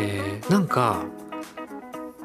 えーなんか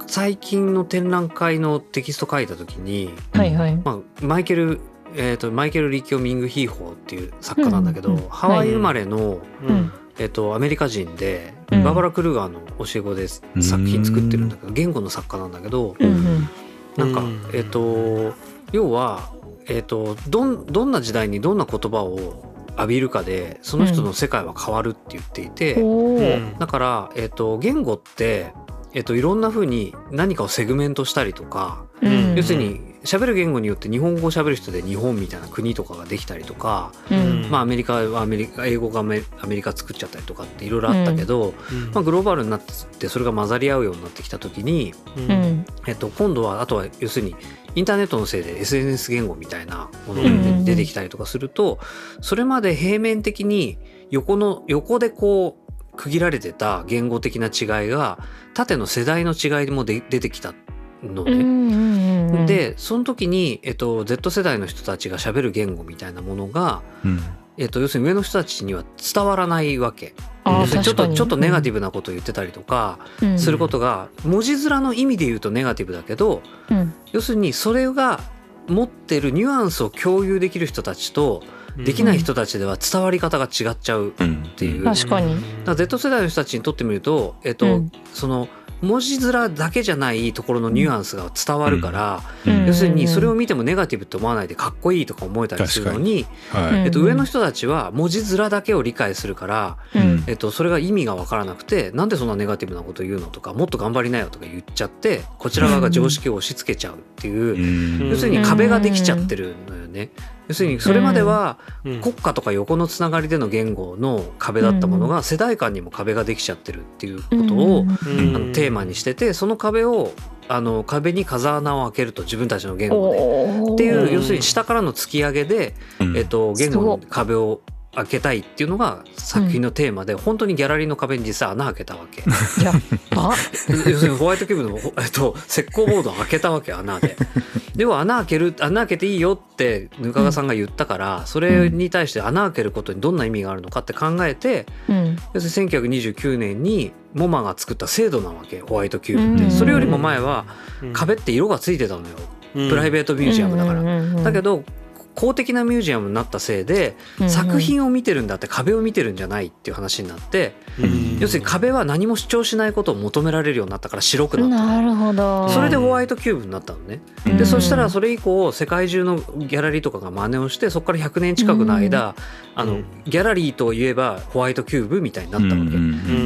最近の展覧会のテキスト書いた時に、はいはい。まあ、マイケル、えー、とマイケル・リキオ・ミング・ヒーホーっていう作家なんだけど、うんうんハワイ生まれの、うん。えー、とアメリカ人で、うんバーバラ・クルーガーの教え子で作品作ってるんだけど言語の作家なんだけどうんうん。なんか、うんえっ、と要は、えー、とどんどんな時代にどんな言葉を浴びるかでその人の世界は変わるって言っていて、おお。だから、えー、と言語って、えー、といろんな風に何かをセグメントしたりとか、うん。要するに喋る言語によって日本語を喋る人で日本みたいな国とかができたりとか、うん。まあ、アメリカはアメリカ英語がアメリカ作っちゃったりとかっていろいろあったけど、まあ、グローバルになってそれが混ざり合うようになってきた時に、うん。えっと、今度はあとは要するにインターネットのせいで SNS 言語みたいなものうんが出てきたりとかするとそれまで平面的に横の横でこう区切られてた言語的な違いが縦の世代の違いもで出てきたのうん。うね。ん。うん。でその時に、えっと、Z 世代の人たちが喋る言語みたいなものが、うんえっと、要するに上の人たちには伝わらないわけ。ちょっとちょっとネガティブなことを言ってたりとかうんすることが文字面の意味で言うとネガティブだけどうん。要するにそれが持ってるニュアンスを共有できる人たちとできない人たちでは伝わり方が違っちゃう。うんていう確かに。だから Z 世代の人たちにとってみると、えっとうんその文字面だけじゃないところのニュアンスが伝わるから、うん。要するにそれを見てもネガティブって思わないでかっこいいとか思えたりするのに、はい。えっと、うん上の人たちは文字面だけを理解するから、うん。えっと、それが意味が分からなくてなんでそんなネガティブなこと言うのとかもっと頑張りなよとか言っちゃってこちら側が常識を押し付けちゃうっていう、うん。要するに壁ができちゃってるのよね。要するにそれまではうん。国家とか横のつながりでの言語の壁だったものが世代間にも壁ができちゃってるっていうことを、うん。あのテーマにしててその壁をあの壁に風穴を開けると自分たちの言語で。っていう要するに下からの突き上げで、うん。えっと、言語の壁を開けたいっていうのが作品のテーマで、本当にギャラリーの壁に実際穴開けたわけやっば。要するにホワイトキューブの、えっと、石膏ボードを開けたわけ穴で。では穴開ける穴開けていいよってぬかがさんが言ったから、それに対して穴開けることにどんな意味があるのかって考えてうん。要するに1929年にモマが作った制度なわけホワイトキューブっうんてそれよりも前は壁って色がついてたのよプライベートミュージアムだから。だけど、ど公的なミュージアムになったせいで作品を見てるんだって壁を見てるんじゃないっていう話になって要するに壁は何も主張しないことを求められるようになったから白くなった。なるほど。それでホワイトキューブになったのね。うん。でそしたらそれ以降世界中のギャラリーとかが真似をしてそこから100年近くの間あのうん。ギャラリーといえばホワイトキューブみたいになったわけ。う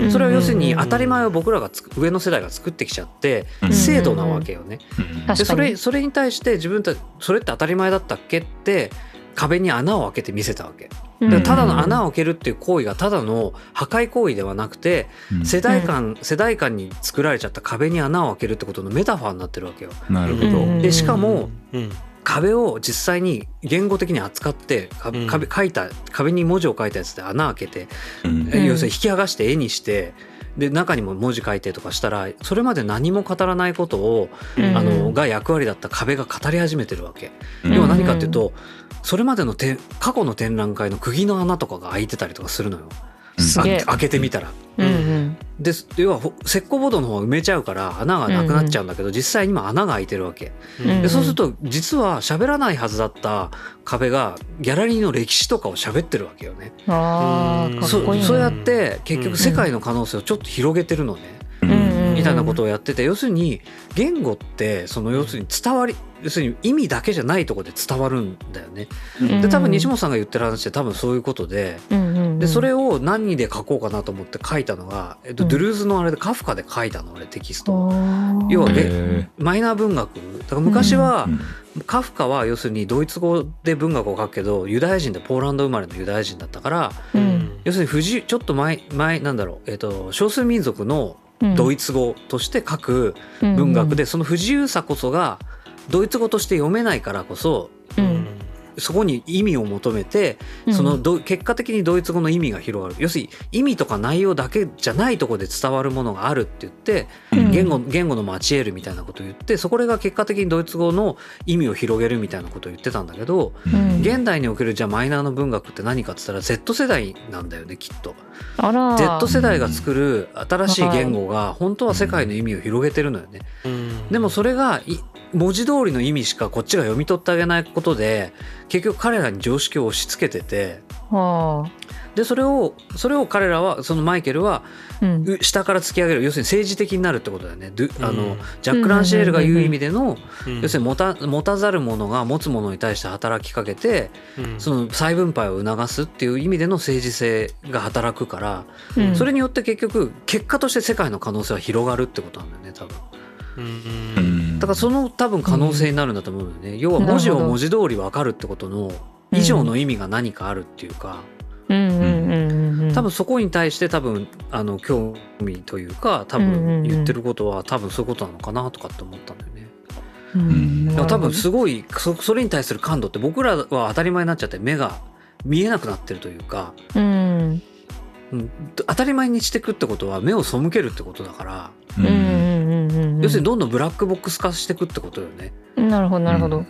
んそれは要するに当たり前を僕らがつく上の世代が作ってきちゃってうん。制度なわけよね。でそれそれに対して自分たちそれって当たり前だったっけって壁に穴を開けて見せたわけ。ただの穴を開けるっていう行為がただの破壊行為ではなくてうん。世代間世代間に作られちゃった壁に穴を開けるってことのメタファーになってるわけよ。なるほど。うん。でしかもうん壁を実際に言語的に扱ってかうん。壁書いた壁に文字を書いたやつで穴開けて、うん。え要するに引き剥がして絵にしてで中にも文字書いてとかしたらそれまで何も語らないことを、うん。あのが役割だった壁が語り始めてるわけ。うん。要は何かっていうとそれまでのて過去の展覧会の釘の穴とかが開いてたりとかするのよ。すげえあ開けてみたら。うんうんで要はほ石膏ボードの方は埋めちゃうから穴がなくなっちゃうんだけど、実際に今穴が開いてるわけ。うんでそうすると実は喋らないはずだった壁がギャラリーの歴史とかを喋ってるわけよね。あーかっこいいねそそうやって結局世界の可能性をちょっと広げてるのね。みたいなことをやってて要するに言語ってその要するに伝わり要するに意味だけじゃないところで伝わるんだよね。うん。で多分西本さんが言ってる話って多分そういうことでうんうんうん。でそれを何で書こうかなと思って書いたのが、えっと、うん。ドゥルーズのあれでカフカで書いたの俺テキスト。要はマイナー文学。だから昔はうんカフカは要するにドイツ語で文学を書くけどユダヤ人でポーランド生まれのユダヤ人だったからうん。要するに不自由ちょっと前前なんだろう、えっと少数民族のドイツ語として書く文学でその不自由さこそがドイツ語として読めないからこそうん。そこに意味を求めてそのど結果的にドイツ語の意味が広がる。要するに意味とか内容だけじゃないところで伝わるものがあるって言ってうん。言語言語のマチエールみたいなことを言ってそこが結果的にドイツ語の意味を広げるみたいなことを言ってたんだけどうん。現代におけるじゃあマイナーの文学って何かって言ったら Z 世代なんだよねきっと。Z 世代が作る新しい言語が本当は世界の意味を広げてるのよね。うん。でもそれがい文字通りの意味しかこっちが読み取ってあげないことで結局彼らに常識を押し付けててはあでそれをそれを彼らはそのマイケルはうん。う下から突き上げる。要するに政治的になるってことだよね。うん。のジャック・ランシェールが言う意味でのうん要するに持た持たざる者が持つ者に対して働きかけてうん。その再分配を促すっていう意味での政治性が働くからうん。それによって結局結果として世界の可能性は広がるってことなんだよね多分。うんだからその多分可能性になるんだと思うよね。要は文字を文字通り分かるってことの以上の意味が何かあるっていうか多分そこに対して多分あの興味というか多分言ってることは多分そういうことなのかなとかって思ったんだよね。うん多分すごいそそれに対する感度って僕らは当たり前になっちゃって目が見えなくなってるというか、うん。うん、当たり前にしていくってことは目を背けるってことだから、うんうんうんうん要するにどんどんブラックボックス化していくってことよね。なるほどなるほど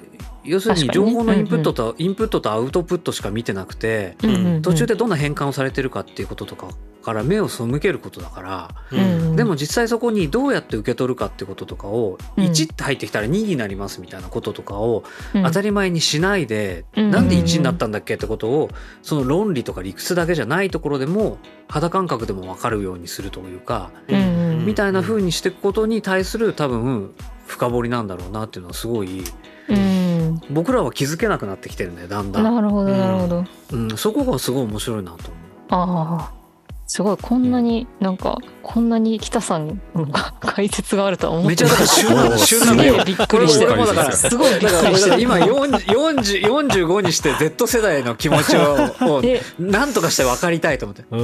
要するに情報のインプットと、インプットとアウトプットしか見てなくて、途中でどんな変換をされてるかっていうこととかから目を背けることだから、うんでも実際そこにどうやって受け取るかってこととかを、うん。1って入ってきたら2になりますみたいなこととかをうん。当たり前にしないで、うん。なんで1になったんだっけってことをその論理とか理屈だけじゃないところでも肌感覚でも分かるようにするというか、うんみたいな風にしていくことに対する多分深掘りなんだろうなっていうのはすごいうん僕らは気づけなくなってきてるねだんだん、なるほどなるほど。うん、そこがすごい面白いなと思う。ああすごい。こんなになんかこんんなに北さんの解説があるとは思っめちゃだから旬な旬なのよびっくりしてこれもだからすごいびっくりして今40 40 45にして Z 世代の気持ちをなんとかして分かりたいと思って。う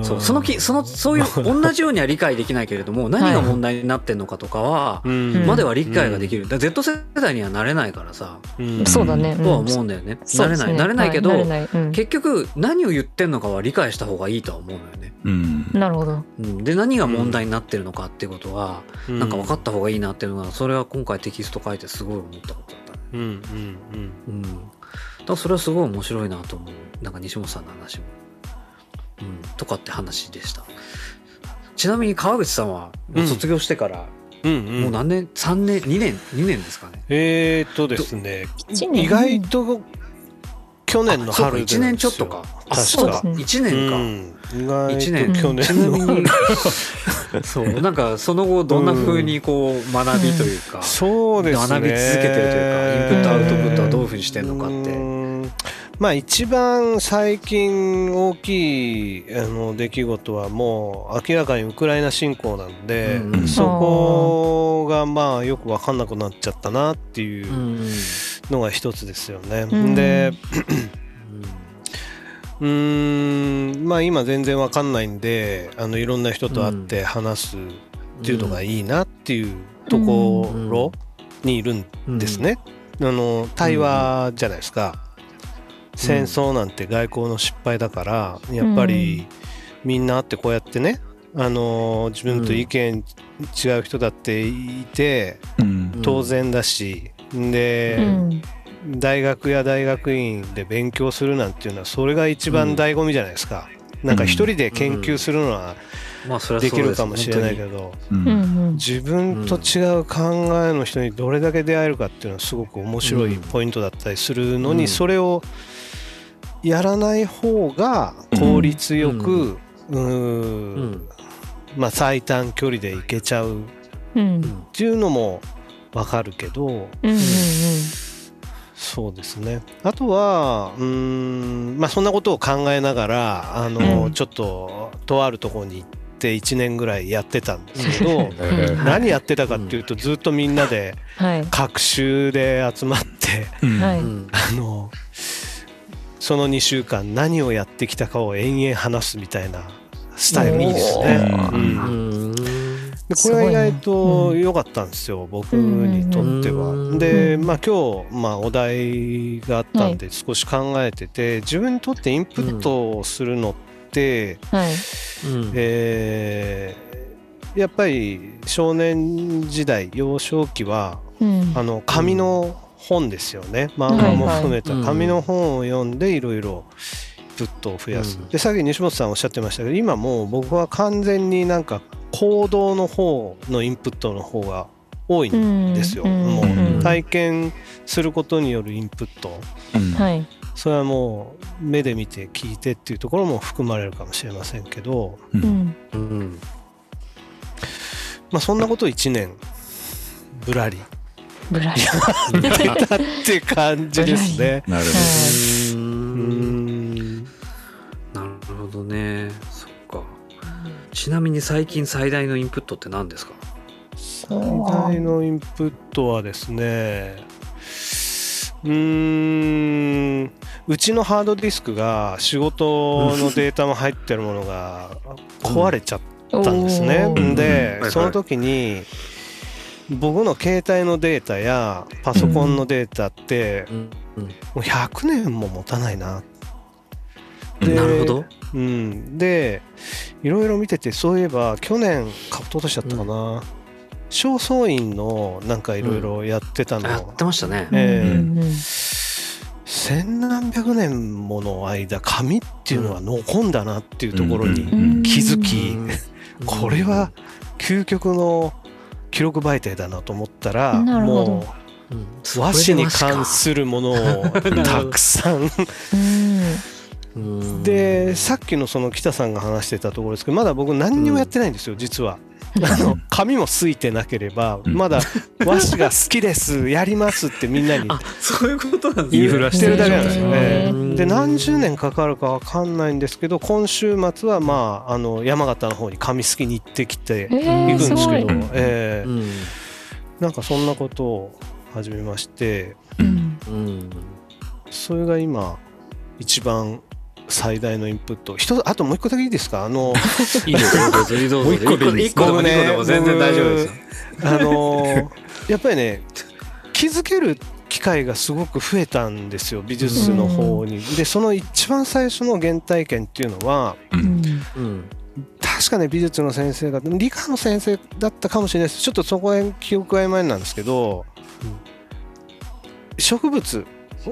ん。そうそのきそのそういう同じようには理解できないけれども何が問題になってんのかとかは、うん。までは理解ができる、だ Z 世代にはなれないからさ、うん。そうだね、とはうん思うんだよね、なれない。なれないけど、結局何を言ってんのかは理解した方がいいとは思うのよね。うん。なるほど。うん、で何が問題になってるのかっていうことは、なんか分かった方がいいなっていうのがそれは今回テキスト書いてすごい思ったことだったね。うんうんうん、だからそれはすごい面白いなと思う。なんか西本さんの話も。うん、とかって話でした。ちなみに川口さんは卒業してから、うんうん。うんもう何年？3年？2年？2年ですかね。えーっとですね。意外と去年の春1年ちょっとか。あそうか。そうですね。1年か。うん。意外一年。と去年 そう。なんかその後どんな風にこう学びというか、そうですね。学び続けてるというかインプットアウトプットはどういう風にしてんのかって。うん。まあ一番最近大きいあの出来事はもう明らかにウクライナ侵攻なんで、うんうん。そこがまあよく分かんなくなっちゃったなっていううんのが一つですよね。うん。で うーんまあ今全然分かんないんであのいろんな人と会って話すっていうのがいいなっていうところにいるんですね。あの対話じゃないですか。戦争なんて外交の失敗だからやっぱりみんな会ってこうやってねあの自分と意見違う人だっていてうん。当然だしで、うん。大学や大学院で勉強するなんていうのはそれが一番醍醐味じゃないですか。なんか一人で研究するのはできるかもしれないけどううんん。自分と違う考えの人にどれだけ出会えるかっていうのはすごく面白いポイントだったりするのにうん。それをやらない方が効率よくうん。ん。まあ最短距離で行けちゃううん。うん。っていうのもわかるけどうんうんそうですね。あとはうーんまあそんなことを考えながらあの、うん。ちょっととあるところに行って1年ぐらいやってたんですけどえー 何やってたかっていうとずっとみんなではい。各週で集まってうん。はい。うん。あのその2週間何をやってきたかを延々話すみたいなスタイル。いいですね。うんでこれは意外と良かったんですよ、僕にとっては。うんで、うんまあ今日、まあ、お題があったんで少し考えてて、自分にとってインプットをするのって、はい。うん。えーやっぱり少年時代幼少期はうん。あの紙の本ですよね、漫画も含めたはいはい。紙の本を読んでいろいろインプットを増やす、うん。でさっき西本さんおっしゃってましたけど今もう僕は完全になんか行動の方のインプットの方が多いんですよ、うん。もう体験することによるインプット。うん。はい。それはもう目で見て聞いてっていうところも含まれるかもしれませんけど、ううん。ん。うん。まあ、そんなこと1年。ぶらり。ブラシ。出たって感じですね。なるほううーんんなるほどね。そっか。ちなみに最近最大のインプットって何ですか？最大のインプットはですねうーんうちのハードディスクが仕事のデータも入ってるものが壊れちゃったんですね。おーで、はいその時に僕の携帯のデータやパソコンのデータってうん。うん。もう100年も持たないな。うんでなるほどうん、でいろいろ見ててそういえば去年買おうとしちゃったかな、正倉院のなんかいろいろやってたの、やってましたね。ええ。うんうん千何百年もの間紙っていうのは残んだなっていうところにうん気づき、うん。これは究極の記録媒体だなと思ったらもう和紙に関するものをたくさんうんでさっきのその北さんが話してたところですけどまだ僕何にもやってないんですよ、実は。あの 紙もすいてなければうん。まだ和紙が好きですやりますってみんなに あそういうことなんです言いふらしてるだけなんですよへね。ーで何十年かかるかわかんないんですけど今週末はまああの山形の方に紙すきに行ってきてえー行くんですけど、えー。うん。なんかそんなことを始めましてうん。うん。それが今一番最大のインプット。一つあともう一個だけいいですか？あの いいですよどうぞどうぞもう一個でいい一個でも二個でも全然大丈夫ですよ。あのやっぱりね気づける機会がすごく増えたんですよ美術の方に。でその一番最初の原体験っていうのはううん。んうん。確かね美術の先生が理科の先生だったかもしれないです。ちょっとそこへん記憶曖昧なんですけど、植物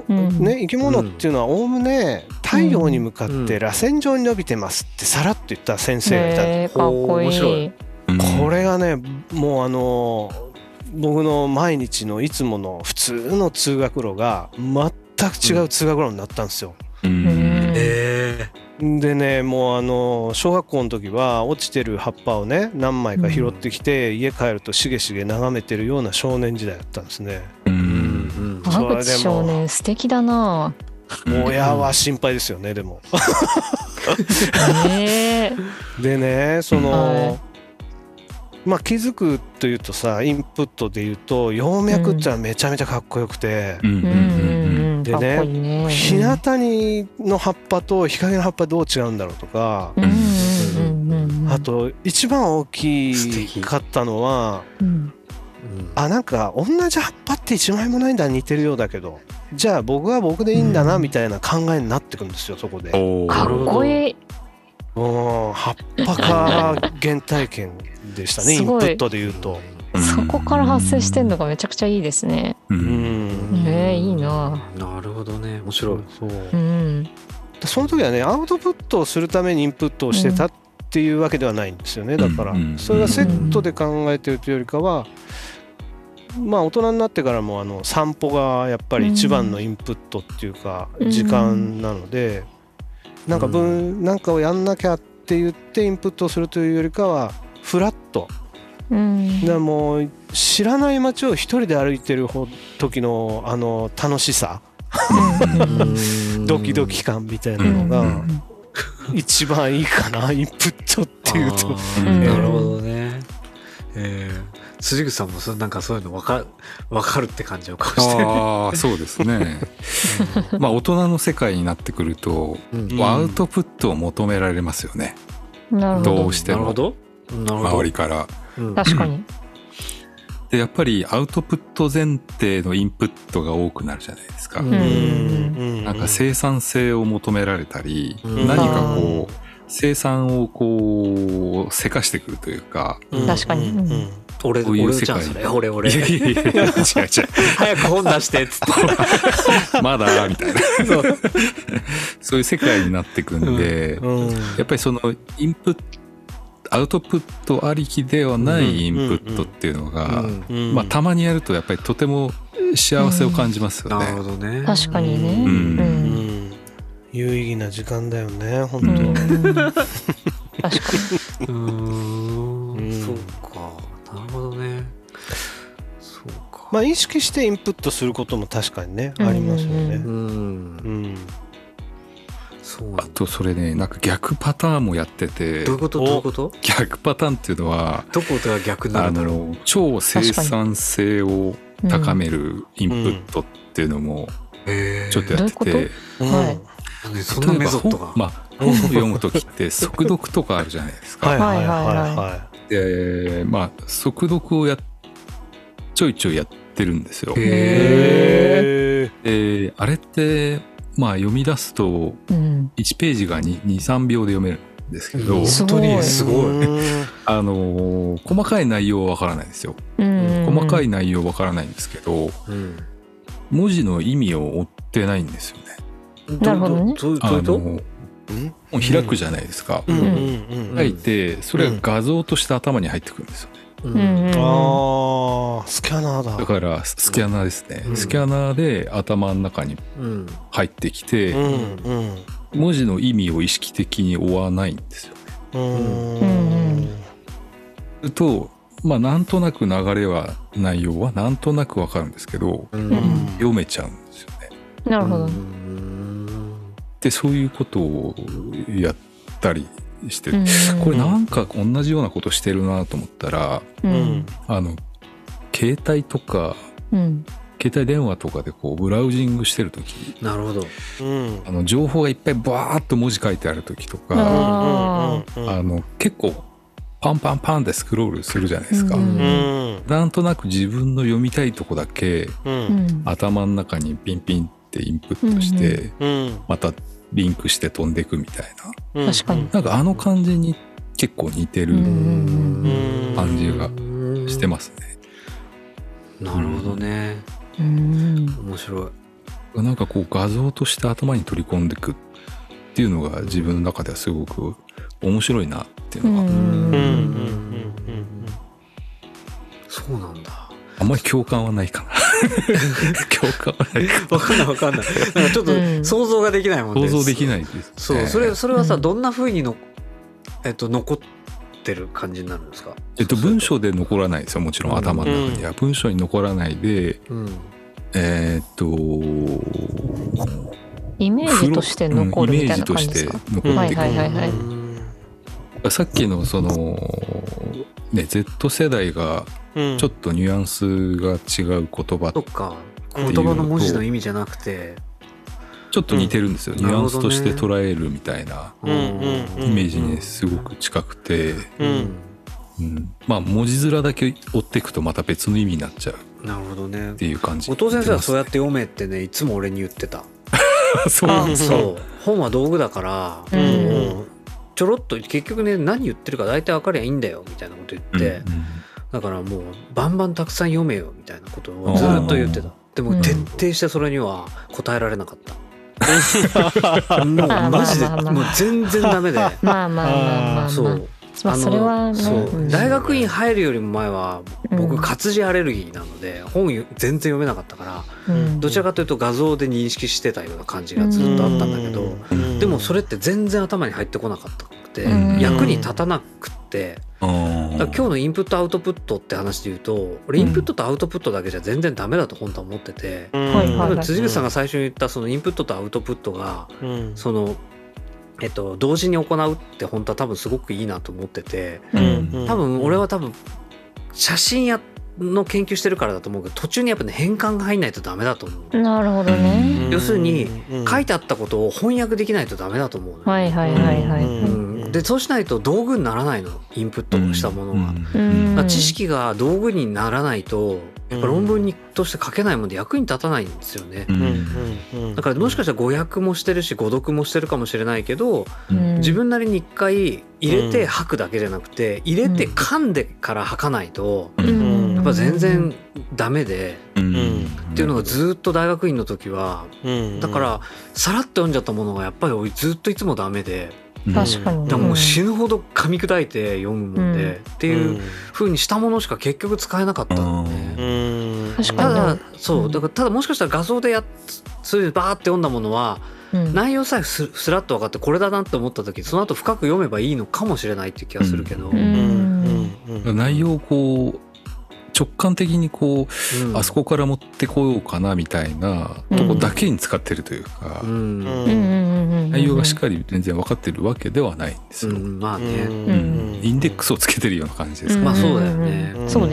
うん。ね生き物っていうのはおおむね太陽に向かって螺旋状に伸びてますってさらっと言った先生がいた。んでへーかっこい面白い。い。これがねもうあの僕の毎日のいつもの普通の通学路が全く違う通学路になったんですよ。うん。うんえでねもうあの小学校の時は落ちてる葉っぱをね何枚か拾ってきて、家帰るとしげしげ眺めてるような少年時代だったんですね。うん。んうん。それでも川口少年素敵だな。親は心配ですよねでも。でねその、はい。まあ気づくというとさインプットで言うと葉脈ってのはめちゃめちゃかっこよくて。うん。うん。うん。ね。日向にの葉っぱと日陰の葉っぱどう違うんだろうとか、うん。あと一番大きかったのはうん。あなんか同じ葉っぱって一枚もないんだ似てるようだけどじゃあ僕は僕でいいんだなうんみたいな考えになってくるんですよそこで。かっこいい。うん葉っぱか原体験でしたねインプットで言うと。そこから発生してんのがめちゃくちゃいいですね。ううんんええいいな。なるほどね面白いそううん。その時はねアウトプットをするためにインプットをしてたっていうわけではないんですよねだからうんそれがセットで考えてるというよりかはまあ大人になってからもあの散歩がやっぱり一番のインプットっていうかうん。時間なのでなんか分なんかをやんなきゃって言ってインプットをするというよりかはフラット。うん。でもう知らない街を一人で歩いてるほ時のあの楽しさ。ドキドキ感みたいなのが一番いいかなインプットっていうと。なるほどね。えー辻口さんもそなんかそういうの分か分かるって感じの顔してる。ああそうですね。まあ大人の世界になってくるとうん。アウトプットを求められますよね。なるほど。どうしても。周りから。うん。確かに。でやっぱりアウトプット前提のインプットが多くなるじゃないですか。うん。うん。なんか生産性を求められたり、うん。何かこう生産をこうせかしてくるというか、うん。確かに。うん。うん俺こういう俺世界。じゃんそれ俺俺。いやいやいや違う違う。早く本出してっつって。まだみたいな。そう。そういう世界になってくんで、うん。やっぱりそのインプットアウトプットありきではないインプットっていうのが、うんまあ、たまにやるとやっぱりとても幸せを感じますよなるほね。どね。確かにね。うん。う。うん。ん有意義な時間だよね本当、うん。確か うーん。うんほどね。そうか。まあ意識してインプットすることも確かにね、うん。ありますよね。うん。うん。そうあとそれねなんか逆パターンもやってて。どういうこと？お。どういうこと？逆パターンっていうのはどこが逆になんだろうの超生産性をに。高めるインプットっていうのもちょっとやってどういうて。うん。はい。ねそんなメソッドが。例えば本まあ、本を読む時って速読とかあるじゃないですか。はいはいはいはい。はでまあ速読をやちょいちょいやってるんですよ。いへへであれってまあ読み出すとうん。1ページが23秒で読めるんですけど、うん本当にすごいうん あのー細かい内容はわからないんですよ。うん。細かい内容わからないんですけどうん文字の意味を追ってないんですよね。なるほどねあう開くじゃないですか。うん。開いてそれが画像として頭に入ってくるんですよね。ううんん。ああスキャナーだ。だからスキャナーですね、うん。スキャナーで頭の中にうん。入ってきて、うん。うん。文字の意味を意識的に追わないんですよね。うん。とまあなんとなく流れは内容はなんとなくわかるんですけど読めちゃうんですよね。なるほどう。んでそういうことをやったりして、うん。これなんか同じようなことしてるなと思ったらううん。ん。あの携帯とかうん。携帯電話とかでこうブラウジングしてる時なるほど。うん。あの情報がいっぱいバーッと文字書いてある時とか、ああの結構パンパンパンってスクロールするじゃないですか、うん。うん。なんとなく自分の読みたいとこだけ。頭の中にピンピンってインプットして、うん。またリンクして飛んでいくみたいな。確かに。なんかあの感じに結構似てるうん。感じがしてますね、なるほどね。うん。面白い。なんかこう画像として頭に取り込んでいくっていうのが自分の中ではすごく面白いなっていうのは、うん。うん。うん。うん。そうなんだ。あんまり共感はないかな 共感わかんないわかんない。なんかちょっうん。と想像ができないもんね。想像できないです、ね、そうそれそれはさうん。どんな風にのえっと残ってる感じになるんですか？えっと文章で残らないですよもちろん頭の中には、文章に残らないでうん。えーっとイメージとして残るみたいな感じですか？うんイメージとして残ってくる、はいはいはいはい。うん。さっきのそのね Z 世代がうん。ちょっとニュアンスが違う言葉そっか。うん言葉の文字の意味じゃなくて。ちょっと似てるんですよ、うんニュアンスとして捉えるみたいなうんうんイメージにすごく近くて、うん。うん。まあ文字面だけ追っていくとまた別の意味になっちゃう。っなるほどね。ていう感じ。後藤先生はそうやっって読めってねいつも俺に言ってた。そう。なんですそう。本は道具だからうんちょろっと結局ね何言ってるか大体分かりゃいいんだよみたいなこと言って、うんだからもうバンバンたくさん読めよみたいなことをずっと言ってた。でも徹底してそれには答えられなかった、もうマジでもう全然ダメで。まあまあまあ。そう。まあそれはね。そう。うん。大学院入るよりも前は僕うん。活字アレルギーなので本全然読めなかったからうん。どちらかというと画像で認識してたような感じがずっとあったんだけどうん。でもそれって全然頭に入ってこなかったくてうん。役に立たなくってあーだから今日のインプットアウトプットって話で言うと俺インプットとアウトプットだけじゃ全然ダメだと本当は思っててうん。多分辻口さんが最初に言ったそのインプットとアウトプットがうん。そのえっと同時に行うって本当は多分すごくいいなと思っててうん。多分俺は多分写真やの研究してるからだと思うけど途中にやっぱね変換が入んないとダメだと思う。なるほどね。要するにうん。書いてあったことを翻訳できないとダメだと思うはいはいはいはい。うん。うん。でそうしないと道具にならないのインプットしたものが。うん。だから知識が道具にならないとやっぱ論文にとして書けないもんで役に立たないんですよね。だからもしかしたら誤訳もしてるし誤読もしてるかもしれないけどうん。自分なりに一回入れうん。て吐くだけじゃなくて入れて噛んでから吐かないとうん。やっぱ全然ダメでうん。っていうのがずっと大学院の時はうん。だからさらっと読んじゃったものがやっぱり俺ずっといつもダメで確かに。だからもう死ぬほど噛み砕いて読むもんでうん。っていう風にしたものしか結局使えなかったのうね。ん確かに。ただそううん。だからただもしかしたら画像でやっそういうバーって読んだものはうん。内容さえすすらっと分かってこれだなって思った時その後深く読めばいいのかもしれないっていう気がするけど、うん。うん。うん。内容をこう直感的にこう、うん。あそこから持ってこようかなみたいなとこだけに使ってるというか、うん。内容がしっかり全然分かってるわけではないんですよ。うんまあね、ん。インデックスをつけてるような感じですか、まあそうだよね。うん。そう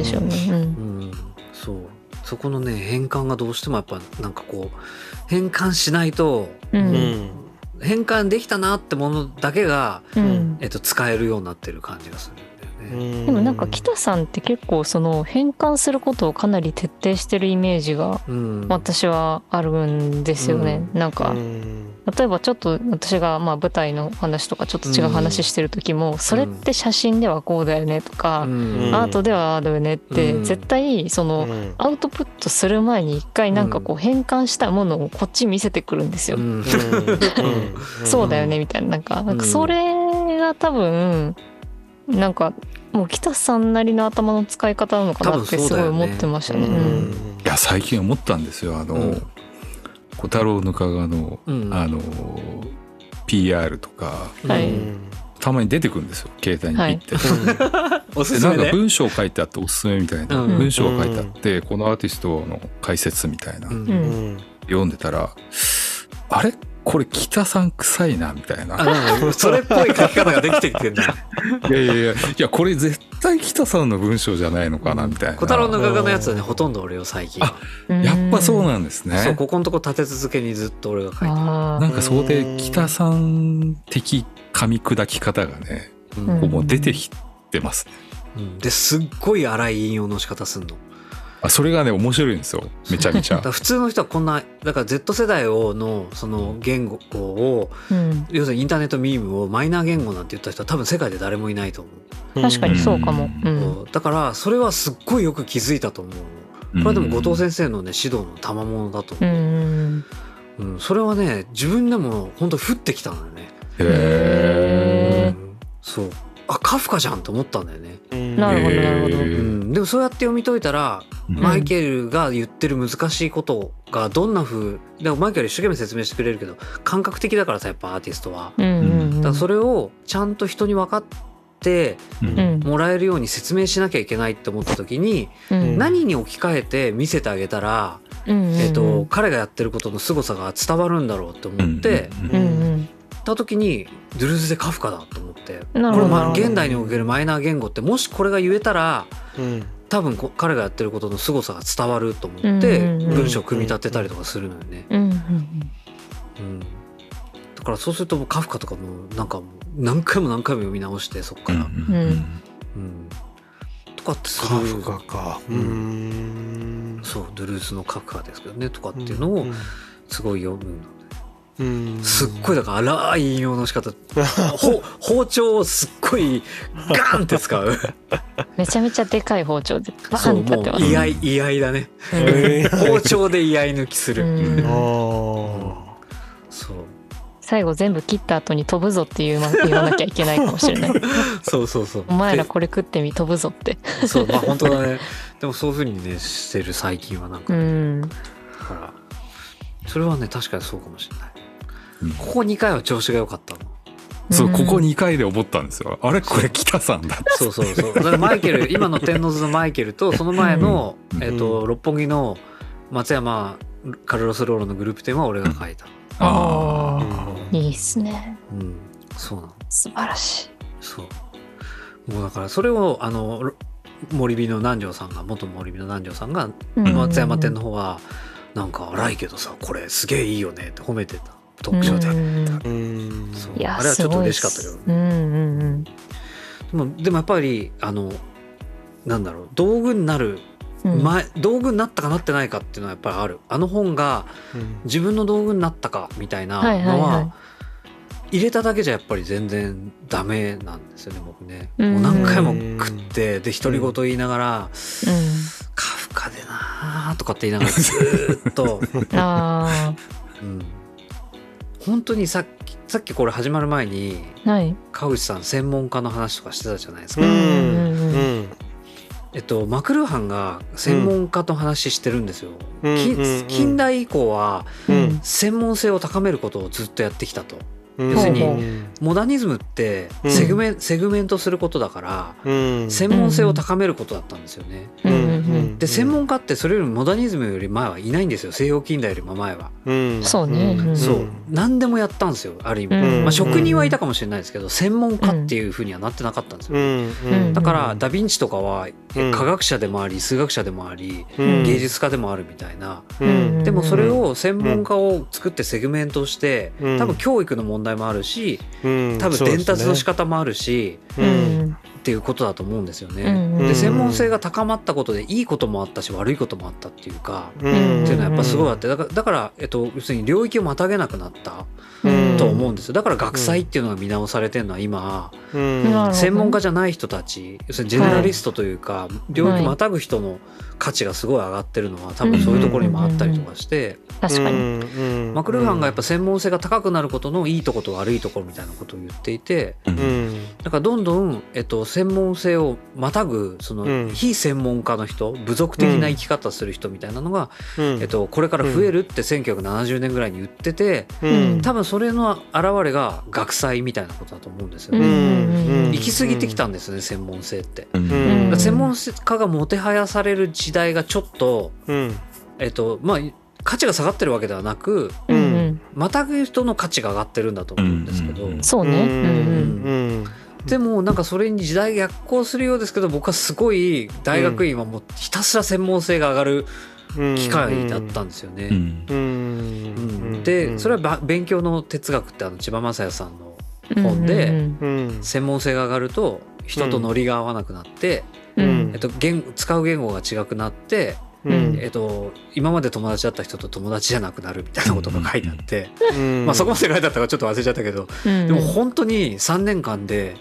そう。そこのね変換がどうしてもやっぱなんかこう変換しないとううんん。変換できたなってものだけが、うん。えっと、使えるようになってる感じがする。でもなんか北さんって結構その変換することをかなり徹底してるイメージがうん、私はあるんですよね。なんか例えばちょっと私がまあ舞台の話とかちょっと違う話してる時も、それって写真ではこうだよねとか、うん。アートではああだよねって、うん。絶対その、アウトプットする前に一回なんかこう変換したものをこっち見せてくるんですよ。うん。そうだよねみたいな。なんかなんかそれが多分なんかもう北さんなりの頭の使い方なのかなってすごい思ってましたね。ううん。いや最近思ったんですよ。あの、うん。小太郎ぬかがの、うん。あの PR とかはい。たまに出てくるんですよ。携帯にピッて。おすですなんかめね。文章書いてあっておすすめみたいな、うん。文章書いてあって、このアーティストの解説みたいな、読んでたらあれ？これ北さん臭いなみたいな。それっぽい書き方ができてきてんだ。いやいやいやいやこれ絶対北さんの文章じゃないのかなみたいな。小太郎の画家のやつはねほとんど俺よ最近は。やっぱそうなんですね。そうここのとこ立て続けにずっと俺が書いてなんかそこで北さん的噛み砕き方がねうもう出てきてますね。うん。ですっごい荒い引用の仕方すんの。あそれがね面白いんですよ。めちゃめちゃ。普通の人はこんなだから Z 世代をのその言語をうん。要するにインターネットミームをマイナー言語なんて言った人は多分世界で誰もいないと思う。確かにそうかも。うん。だからそれはすっごいよく気づいたと思う。の。これはでも後藤先生のね指導の賜物だとう。思う。んうん、それはね自分でも本当降ってきたのよね。へうん。そうあカフカじゃんと思ったんだよね。なるほどなるほど。うん、でもそうやって読み解いたら、うん。マイケルが言ってる難しいことがどんな風でもマイケル一生懸命説明してくれるけど感覚的だからさやっぱアーティストは。だからそれをちゃんと人に分かってもらえるように説明しなきゃいけないって思った時に、うん。何に置き換えて見せてあげたら、うんえっと彼がやってることの凄さが伝わるんだろうって思って、うんうんうんた時にドゥルーズでカフカだと思って。これまなるほど。現代におけるマイナー言語ってもしこれが言えたらうん。多分こ彼がやってることの凄さが伝わると思って文章を組み立てたりとかするのよね。だからそうするとカフカとかもなんか何回も何回も読み直してそっから。うんうんとかってすカるフカか。うーん。そうドゥルースのカフカですけどねとかっていうのをすごい読むの。うんすっごいだから荒い引用の仕方。ほ包丁をすっごいガーンって使う。めちゃめちゃでかい包丁でバンってやってます。もう居合居合だね。包丁で居合抜きする、うそう。最後全部切った後に飛ぶぞって言うま言わなきゃいけないかもしれない。そうそうそう。お前らこれ食ってみ飛ぶぞって。でそうまあ本当だね。でもそういうふうにねしてる最近はなんか、うねん。だからそれはね確かにそうかもしれない、うんここ2回は調子が良かったの。そううんここ2回で思ったんですよ。あれ？これ北さんだそうそうそう。だからマイケル 今の天王洲のマイケルとその前の、うん。えっと六本木の松山カルロス・ローロのグループ展は俺が書いた、あー。あいいっすね。うん、そうなの。素晴らしい。そう。もうだからそれをあのろ森美の南條さんが元森美の南條さんがうん。松山店の方はなんか荒いけどさこれすげえいいよねって褒めてた読書であった、うん。そうあれはちょっと嬉しかったけどうんうんうん。でもでもやっぱりあのなんだろう。道具になるうん。前、道具になったかなってないかっていうのはやっぱりある。あの本が自分の道具になったかみたいなはいはいのはは入れただけじゃやっぱり全然ダメなんですよね僕ね。うん。もう何回も食ってで独り言言いながらい「カフカでな」とかって言いながらずーっと、うん、本当にさっきさっきこれ始まる前にあはい。川口さん専門家の話とかしてたじゃないですか。うん。うんうんえっと、マクルーハンが専門家と話してるんですよ。うん。近代以降はうん。専門性を高めることをずっとやってきたと。うん。要するにうんモダニズムってうん。セグメ,、セグメントすることだからうん。専門性を高めることだったんですよね。うんうんで専門家ってそれよりもモダニズムより前はいないんですよ。西洋近代よりも前は。うん。そうね。うん。そう。何でもやったんですよある意味。うん。まあ、職人はいたかもしれないですけど専門家っていうふうにはなってなかったんですよ。だからダ・ヴィンチとかはうん。科学者でもあり数学者でもありうん。芸術家でもあるみたいな。うん。でもそれを専門家を作ってセグメントしてうん。多分教育の問題もあるしうん多分伝達の仕方もあるしっていうことだと思うんですよね。うんで専門性が高まったことでいいこともあったし悪いこともあったっていうかうん。っていうのはやっぱすごいあってだからだから、えっと、要するに領域をまたげなくなったうん。と思うんですよ。だから学祭っていうのが見直されてるのは今専門家じゃない人たち要するにジェネラリストというか領域またぐ人の価値がすごい上がってるのは多分そういうところにもあったりとかして。確かに。にマクルーハンがやっぱ専門性が高くなることのいいとこと悪いところみたいなことを言っていて。だからどんどん、えっと、専門性をまたぐそのうん。非専門家の人部族的な生き方する人みたいなのが、うん。えっと、これから増えるって1970年ぐらいに言っててうん。多分それの現れが学祭みたいなことだと思うんですようんね。うん。行き過ぎてきたんですね専門性って。専門家がもてはやされる時代がちょっと、うん。えっとまあ、価値が下がってるわけではなくうん。うんまたぐ人の価値が上がってるんだと思うんですけど、うんうんそうね。うんうんでもなんかそれに時代が逆行するようですけど僕はすごい大学院はもうひたすら専門性が上がるうん。機会だったんですよね。うん。うん。うん。でそれはば勉強の哲学ってあの千葉雅也さんのうん本でうん。うん。専門性が上がると人とノリが合わなくなって、えっと、言使う言語が違くなって、うん。えっと、今まで友達だった人と友達じゃなくなるみたいなことが書いてあって、うん。まあ、そこまで書いてあったからちょっと忘れちゃったけど、うん。でも本当に3年間で、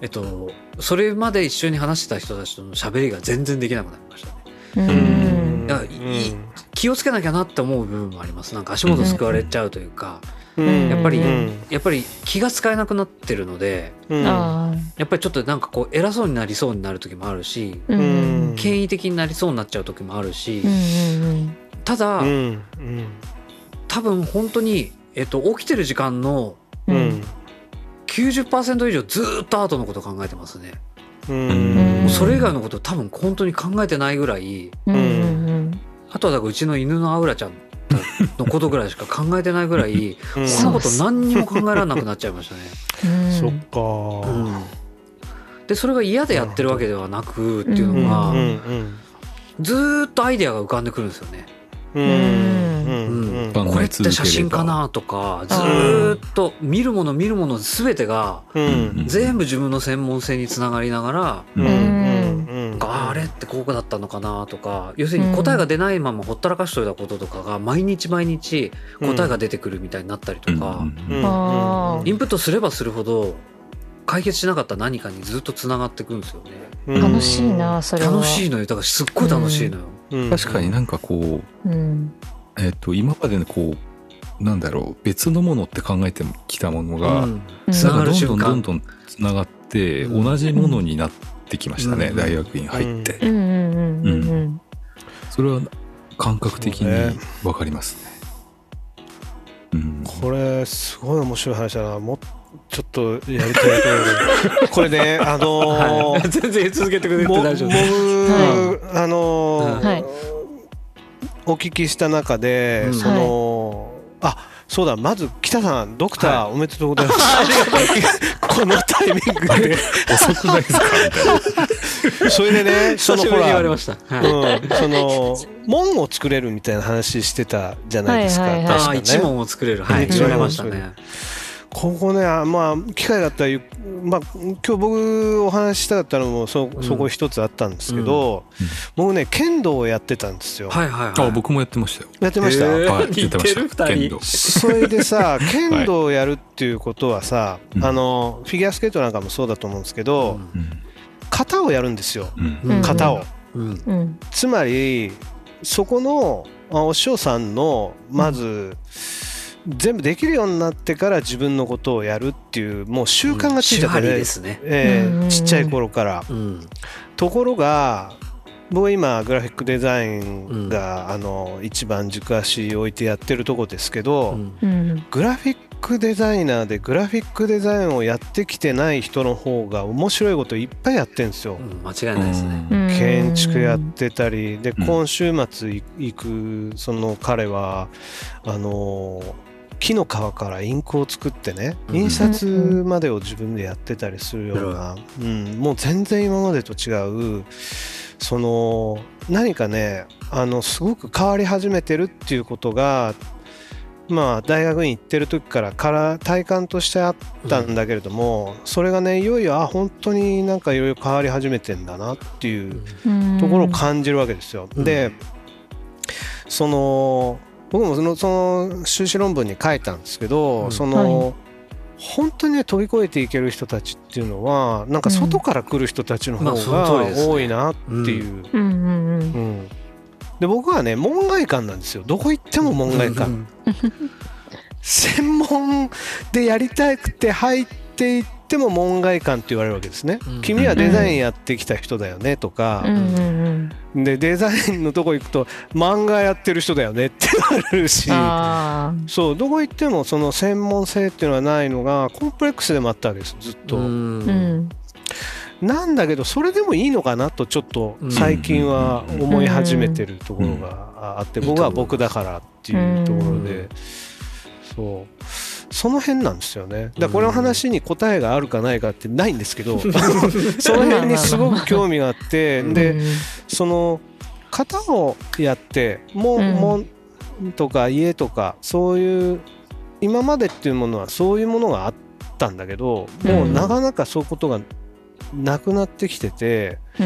えっと、それまで一緒に話してた人たちとの喋りが全然できなくなりましたね。うん。いやいい気をつけなきゃなって思う部分もあります。なんか足元すくわれちゃうというか、うんやっぱり、うん。やっぱり気が使えなくなってるのでやっぱりちょっとなんかこう偉そうになりそうになる時もあるし、権威的になりそうになっちゃう時もあるし、ただ、多分本当に、えっと、起きてる時間のうん。うん90%以上ずーっとアートのこと考えてますね。それ以外のこと多分本当に考えてないぐらいあとはだからうちの犬のアウラちゃんのことぐらいしか考えてないぐらいうん。そのこと何にも考えられなくなっちゃいましたね。うん。そっうかん。でそれが嫌でやってるわけではなくっていうのうん。が、うん。ずーっとアイデアが浮かんでくるんですよね。うん。これって写真かなとかずーっと見るもの見るもの全てがうん。全部自分の専門性につながりながらうああれってこうだったのかなとか要するに答えが出ないままほったらかしといたこととかが毎日毎日答えが出てくるみたいになったりとか、インプットすればするほど解決しなかった何かにずっとつながっていくんですよね。うん。楽しいなそれは。楽しいのよ。だからすっごい楽しいのよ。うん。確かになんかこううん。えっ、と今までのこうなんだろう別のものって考えてきたものが、うん。うん。つながる瞬どんどんど間。んどんつながって、うん。同じものになってきましたね、うん大学院入って、うんうんうんうんうん。それは感覚的にそうね。わかりますね。うん。これすごい面白い話だな。もうちょっとやりたいと思う これねあのー全然続けてくれても大丈夫。僕あのーはい。お聞きした中で、うん。その、あそうだまず北さんドクター、おめでとうございます。このタイミングで。遅くないですか？みたいな。それでねそのほらはい。うん、その門を作れるみたいな話してたじゃないですか、はいはいはい。確か一ね問を作れる。はい一言われましたね。ここねあまあ機会があったらゆ、まあ、今日僕お話ししたかったのもそそこ一つあったんですけど、うん。僕ね剣道をやってたんですよ、はいはいはい。あ僕もやってましたよ。やってました、へー。はいやってました。剣道。それでさ 剣道をやるっていうことはさ、うん。あのフィギュアスケートなんかもそうだと思うんですけど、うん。型をやるんですよ。うん。うん。型を、うん。うん。つまりそこのあお師匠さんのまず、全部できるようになってから自分のことをやるっていうもう習慣がついちゃって手張りねです。ねえうん。ーちっちゃい頃から。うん。ところが僕は今グラフィックデザインが、あの一番軸足置いてやってるとこですけど、グラフィックデザイナーでグラフィックデザインをやってきてない人の方が面白いこといっぱいやってるんですよ。うん。間違いないですね。うん。建築やってたりでうん。今週末い行くその彼はあの木の皮からインクを作ってねうん。印刷までを自分でやってたりするような、うん、もう全然今までと違うその何かねあのすごく変わり始めてるっていうことがまあ大学に行ってる時からから体感としてあったんだけれども、それがねいよいよあ本当になんかいろいろ変わり始めてんだなっていううん。ところを感じるわけですよ。うん。でその僕もそのその修士論文に書いたんですけど、うん。その、は本当にね飛び越えていける人たちっていうのはなんか外から来る人たちの方が多いなっていう。うん。で僕はね門外漢なんですよ。どこ行っても門外漢、うん 専門でやりたくて入っていっても門外漢って言われるわけですね、うん。君はデザインやってきた人だよねとか、うんでデザインのとこ行くと漫画やってる人だよねってなるし。あそうどこ行ってもその専門性っていうのはないのがコンプレックスでもあったわけですずっと、ーうん。なんだけどそれでもいいのかなとちょっと最近は思い始めてるところがあってうん。僕は僕だからっていうところで。そうその辺なんですよね。だからこの話に答えがあるかないかってないんですけど その辺にすごく興味があってでその型をやってもうん。門とか家とかそういう今までっていうものはそういうものがあったんだけどもうなかなかそういうことがなくなってきててう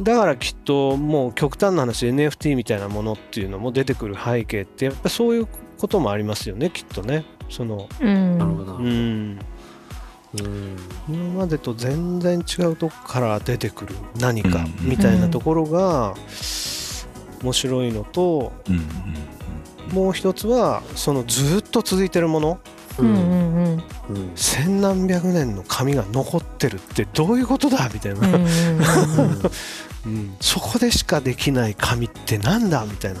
ん。だからきっともう極端な話 NFT みたいなものっていうのも出てくる背景ってやっぱそういうこともありますよねきっとねそのうん。なるほど。うん。うん。今までと全然違うとこから出てくる何かうんみたいなところが面白いのともう一つはそのずっと続いてるもの。うんうんうん。うん千何百年の紙が残ってるってどういうことだ？みたいな、うんうんうん そこでしかできない紙ってなんだ？みたいな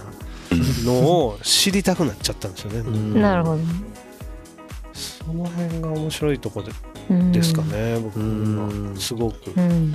のを知りたくなっちゃったんですよね、うん。なるほどその辺が面白いところでうん。ですかね、僕うん。はすごく、うん